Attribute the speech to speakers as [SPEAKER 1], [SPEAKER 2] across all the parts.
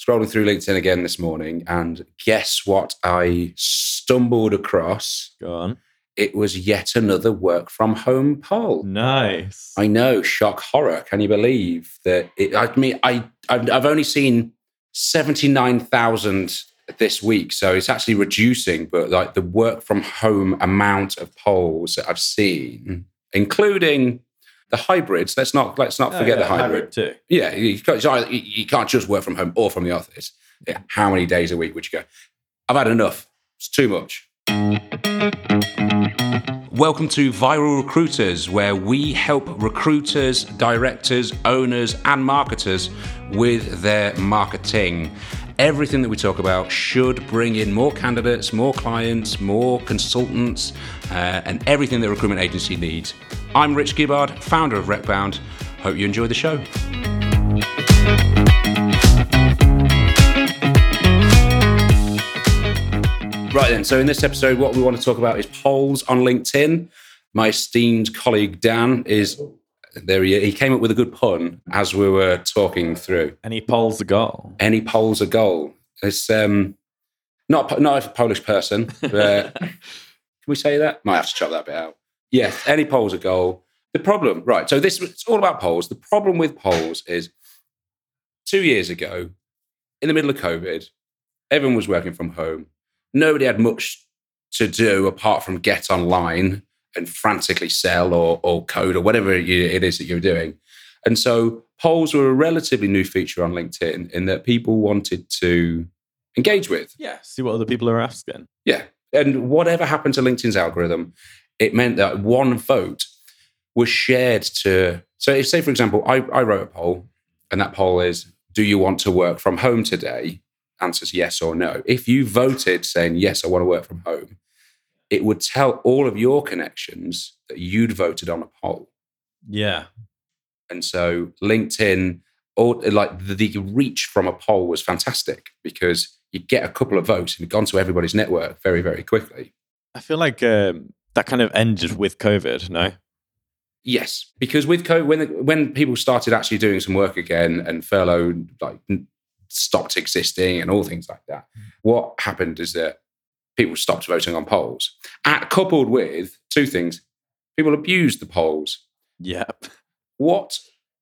[SPEAKER 1] scrolling through LinkedIn again this morning, and guess what? I stumbled across.
[SPEAKER 2] Go on.
[SPEAKER 1] It was yet another work from home poll.
[SPEAKER 2] Nice.
[SPEAKER 1] I know, shock horror. Can you believe that? It, I mean, I I've, I've only seen seventy nine thousand this week, so it's actually reducing. But like the work from home amount of polls that I've seen, including the hybrids. Let's not let's not
[SPEAKER 2] Oh,
[SPEAKER 1] forget
[SPEAKER 2] yeah,
[SPEAKER 1] the hybrid.
[SPEAKER 2] too.
[SPEAKER 1] Yeah, you can't, it's either- you- you can't just work from home or from the office. Yeah, how many days a week would you go? I've had enough. It's too much. Welcome to Viral Recruiters, where we help recruiters, directors, owners, and marketers with their marketing. Everything that we talk about should bring in more candidates, more clients, more consultants, uh, and everything that a recruitment agency needs. I'm Rich Gibbard, founder of RecBound. Hope you enjoy the show. Right then, so in this episode, what we want to talk about is polls on LinkedIn. My esteemed colleague Dan is there. He, he came up with a good pun as we were talking through.
[SPEAKER 2] Any polls a goal?
[SPEAKER 1] Any polls a goal? It's um, not not a Polish person. But can we say that? Might have to chop that bit out. Yes, any polls a goal. The problem, right? So this it's all about polls. The problem with polls is two years ago, in the middle of COVID, everyone was working from home. Nobody had much to do apart from get online and frantically sell or, or code or whatever it is that you're doing. And so polls were a relatively new feature on LinkedIn in that people wanted to engage with.
[SPEAKER 2] Yeah. See what other people are asking.
[SPEAKER 1] Yeah. And whatever happened to LinkedIn's algorithm, it meant that one vote was shared to. So, if, say, for example, I, I wrote a poll, and that poll is Do you want to work from home today? Answers yes or no. If you voted saying, Yes, I want to work from home, it would tell all of your connections that you'd voted on a poll.
[SPEAKER 2] Yeah.
[SPEAKER 1] And so LinkedIn, or like the, the reach from a poll was fantastic because you get a couple of votes and gone to everybody's network very, very quickly.
[SPEAKER 2] I feel like um, that kind of ended with COVID. No.
[SPEAKER 1] Yes, because with COVID, when when people started actually doing some work again and furlough like stopped existing and all things like that, what happened is that people stopped voting on polls. At, coupled with two things, people abused the polls.
[SPEAKER 2] Yep.
[SPEAKER 1] What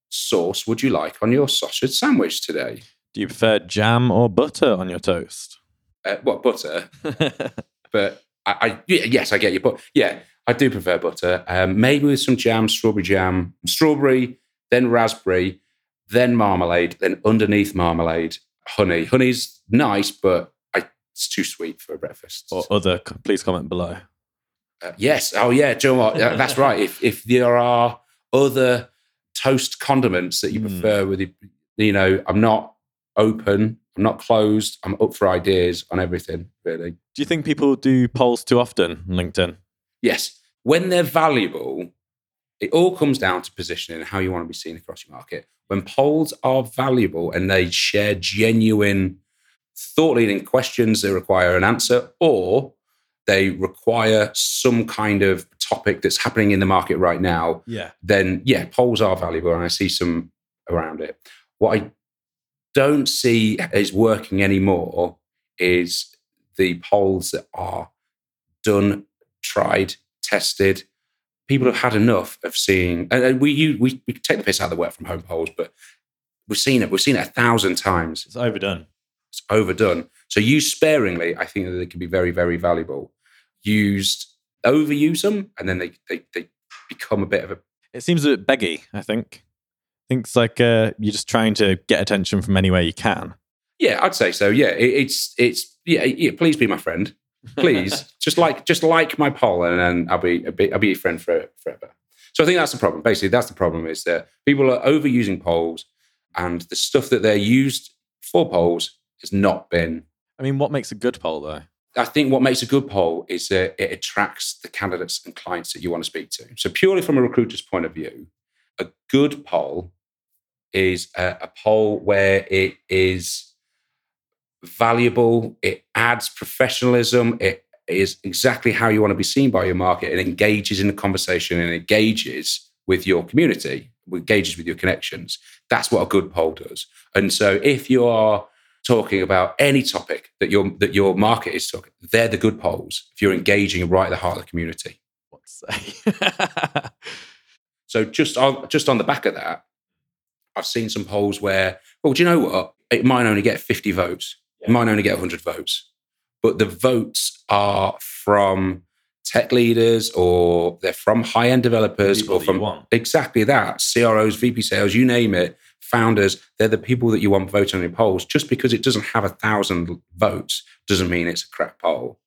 [SPEAKER 1] sauce would you like on your sausage sandwich today?
[SPEAKER 2] Do you prefer jam or butter on your toast?
[SPEAKER 1] Uh, what butter? but I, I yes, I get you. But yeah, I do prefer butter. Um, maybe with some jam, strawberry jam, strawberry, then raspberry, then marmalade, then underneath marmalade, honey. Honey's nice, but I, it's too sweet for a breakfast.
[SPEAKER 2] or other? Please comment below.
[SPEAKER 1] Uh, yes. Oh yeah. Do you know what? That's right. If if there are other toast condiments that you
[SPEAKER 2] Mm.
[SPEAKER 1] prefer with the, you know, I'm not open. I'm not closed. I'm up for ideas on everything. Really.
[SPEAKER 2] Do you think people do polls too often on LinkedIn?
[SPEAKER 1] Yes, when they're valuable, it all comes down to positioning and how you want to be seen across your market. When polls are valuable and they share genuine, thought leading questions that require an answer, or they require some kind of topic that's happening in the market right now,
[SPEAKER 2] Yeah.
[SPEAKER 1] then yeah, polls are valuable and I see some around it. What I don't see is working anymore is the polls that are done, tried, tested. People have had enough of seeing, and we you- we, we take the piss out of the work from home polls, but we've seen it. We've seen it a thousand times.
[SPEAKER 2] It's overdone.
[SPEAKER 1] It's overdone. So used sparingly, I think that they can be very, very valuable. Used, overuse them, and then they they, they become a bit of a
[SPEAKER 2] It seems a bit beggy, I think. I think it's like uh, you're just trying to get attention from anywhere you can.
[SPEAKER 1] Yeah, I'd say so. Yeah, it, it's it's yeah, yeah. Please be my friend. Please, just like just like my poll, and then I'll be, I'll be I'll be your friend for, forever. So I think that's the problem. Basically, that's the problem is that people are overusing polls, and the stuff that they're used for polls has not been.
[SPEAKER 2] I mean, what makes a good poll, though?
[SPEAKER 1] I think what makes a good poll is that it attracts the candidates and clients that you want to speak to. So purely from a recruiter's point of view, a good poll is a, a poll where it is valuable, it adds professionalism, it is exactly how you want to be seen by your market, it engages in the conversation and engages with your community, engages with your connections. That's what a good poll does. And so if you are talking about any topic that your that your market is talking, they're the good polls. If you're engaging right at the heart of the community.
[SPEAKER 2] What to say?
[SPEAKER 1] So just on just on the back of that, I've seen some polls where, well, do you know what? It might only get 50 votes. It might only get 100 votes. But the votes are from tech leaders or they're from high-end developers
[SPEAKER 2] People
[SPEAKER 1] or from
[SPEAKER 2] want.
[SPEAKER 1] exactly that CROs, VP sales, you name it, founders. They're the people that you want voting on your polls. Just because it doesn't have a thousand votes doesn't mean it's a crap poll.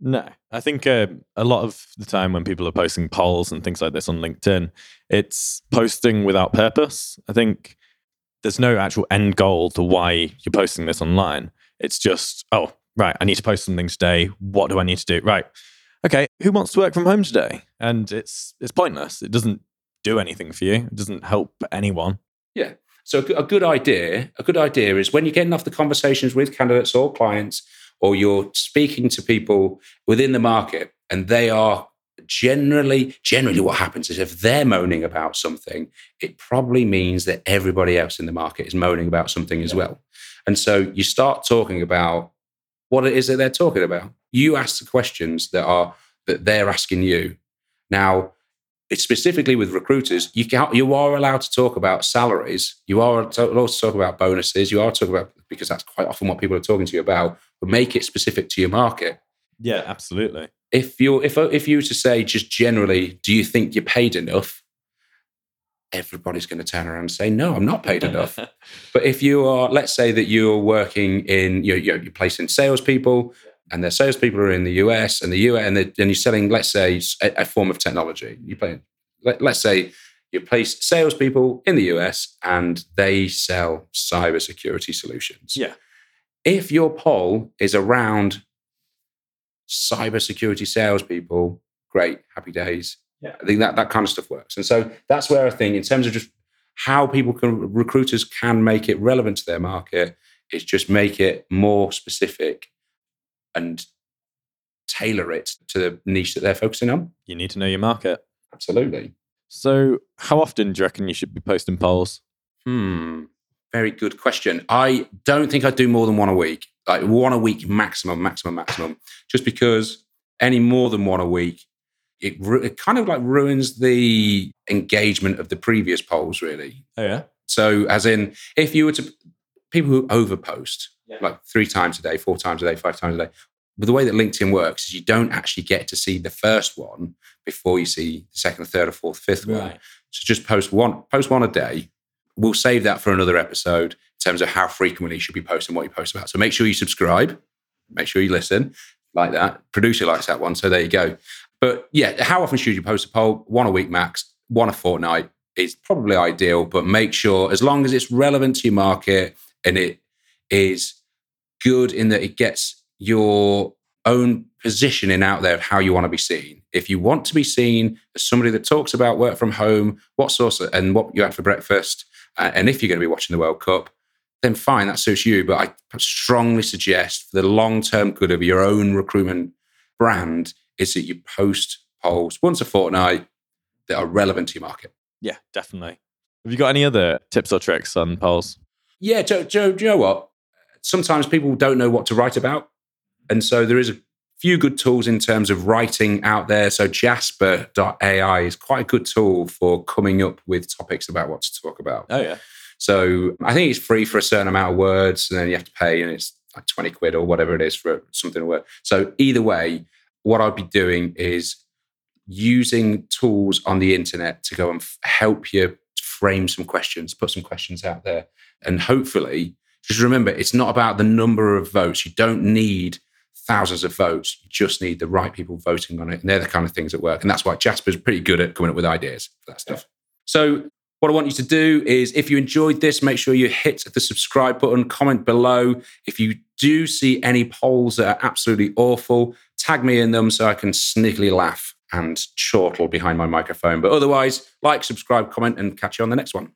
[SPEAKER 2] No, I think uh, a lot of the time when people are posting polls and things like this on LinkedIn, it's posting without purpose. I think there's no actual end goal to why you're posting this online. It's just, oh, right, I need to post something today. What do I need to do? Right. Okay, who wants to work from home today? And it's it's pointless. It doesn't do anything for you. It doesn't help anyone.
[SPEAKER 1] Yeah. So a, good- idea, a good idea is when you're getting off the conversations with candidates or clients, or you're speaking to people within the market, and they are generally, generally, what happens is if they're moaning about something, it probably means that everybody else in the market is moaning about something as well. And so you start talking about what it is that they're talking about. You ask the questions that are that they're asking you. Now, it's specifically with recruiters, you can you are allowed to talk about salaries. You are allowed to talk about bonuses. You are talking about because that's quite often what people are talking to you about. But make it specific to your market.
[SPEAKER 2] Yeah, absolutely.
[SPEAKER 1] If you if if you were to say just generally, do you think you're paid enough? Everybody's going to turn around and say, no, I'm not paid enough. But if you are, let's say that you're working in, you're, you're, you're placing salespeople, and their salespeople are in the US, and the US, and, and you're selling, let's say, a, a form of technology. You play, let, let's say you place salespeople in the US, and they sell cybersecurity solutions.
[SPEAKER 2] Yeah.
[SPEAKER 1] If your poll is around cybersecurity salespeople, great, happy days.
[SPEAKER 2] Yeah.
[SPEAKER 1] I think that that kind of stuff works. And so that's where I think, in terms of just how people can recruiters can make it relevant to their market, is just make it more specific and tailor it to the niche that they're focusing on.
[SPEAKER 2] You need to know your market.
[SPEAKER 1] Absolutely.
[SPEAKER 2] So, how often do you reckon you should be posting polls?
[SPEAKER 1] Hmm. Very good question. I don't think I do more than one a week. Like one a week maximum, maximum, maximum. Just because any more than one a week, it, ru- it kind of like ruins the engagement of the previous polls, really.
[SPEAKER 2] Oh yeah.
[SPEAKER 1] So, as in, if you were to people who overpost
[SPEAKER 2] Yeah.
[SPEAKER 1] like three times a day, four times a day, five times a day, but the way that LinkedIn works is you don't actually get to see the first one before you see the second, third, or fourth, fifth one. So just post one, post one a day. We'll save that for another episode in terms of how frequently you should be posting what you post about. So make sure you subscribe, make sure you listen like that. Producer likes that one, so there you go. But yeah, how often should you post a poll? One a week max, one a fortnight is probably ideal. But make sure, as long as it's relevant to your market and it is good in that it gets your own positioning out there of how you want to be seen. If you want to be seen as somebody that talks about work from home, what sauce and what you had for breakfast, uh, and if you're going to be watching the World Cup, then fine, that suits you. But I strongly suggest for the long term good of your own recruitment brand is that you post polls once a fortnight that are relevant to your market.
[SPEAKER 2] Yeah, definitely. Have you got any other tips or tricks on polls?
[SPEAKER 1] Yeah, Joe, Joe, do you know what? Sometimes people don't know what to write about. And so there is a few good tools in terms of writing out there. So Jasper.ai is quite a good tool for coming up with topics about what to talk about.
[SPEAKER 2] Oh yeah.
[SPEAKER 1] So I think it's free for a certain amount of words, and then you have to pay, and it's like 20 quid or whatever it is for something to work. So either way, what I'd be doing is using tools on the internet to go and f- help you frame some questions, put some questions out there. And hopefully, just remember, it's not about the number of votes. You don't need thousands of votes. You just need the right people voting on it. And they're the kind of things that work. And that's why Jasper's pretty good at coming up with ideas for that stuff. So what I want you to do is if you enjoyed this, make sure you hit the subscribe button, comment below. If you do see any polls that are absolutely awful, tag me in them so I can sneakily laugh and chortle behind my microphone. But otherwise, like, subscribe, comment, and catch you on the next one.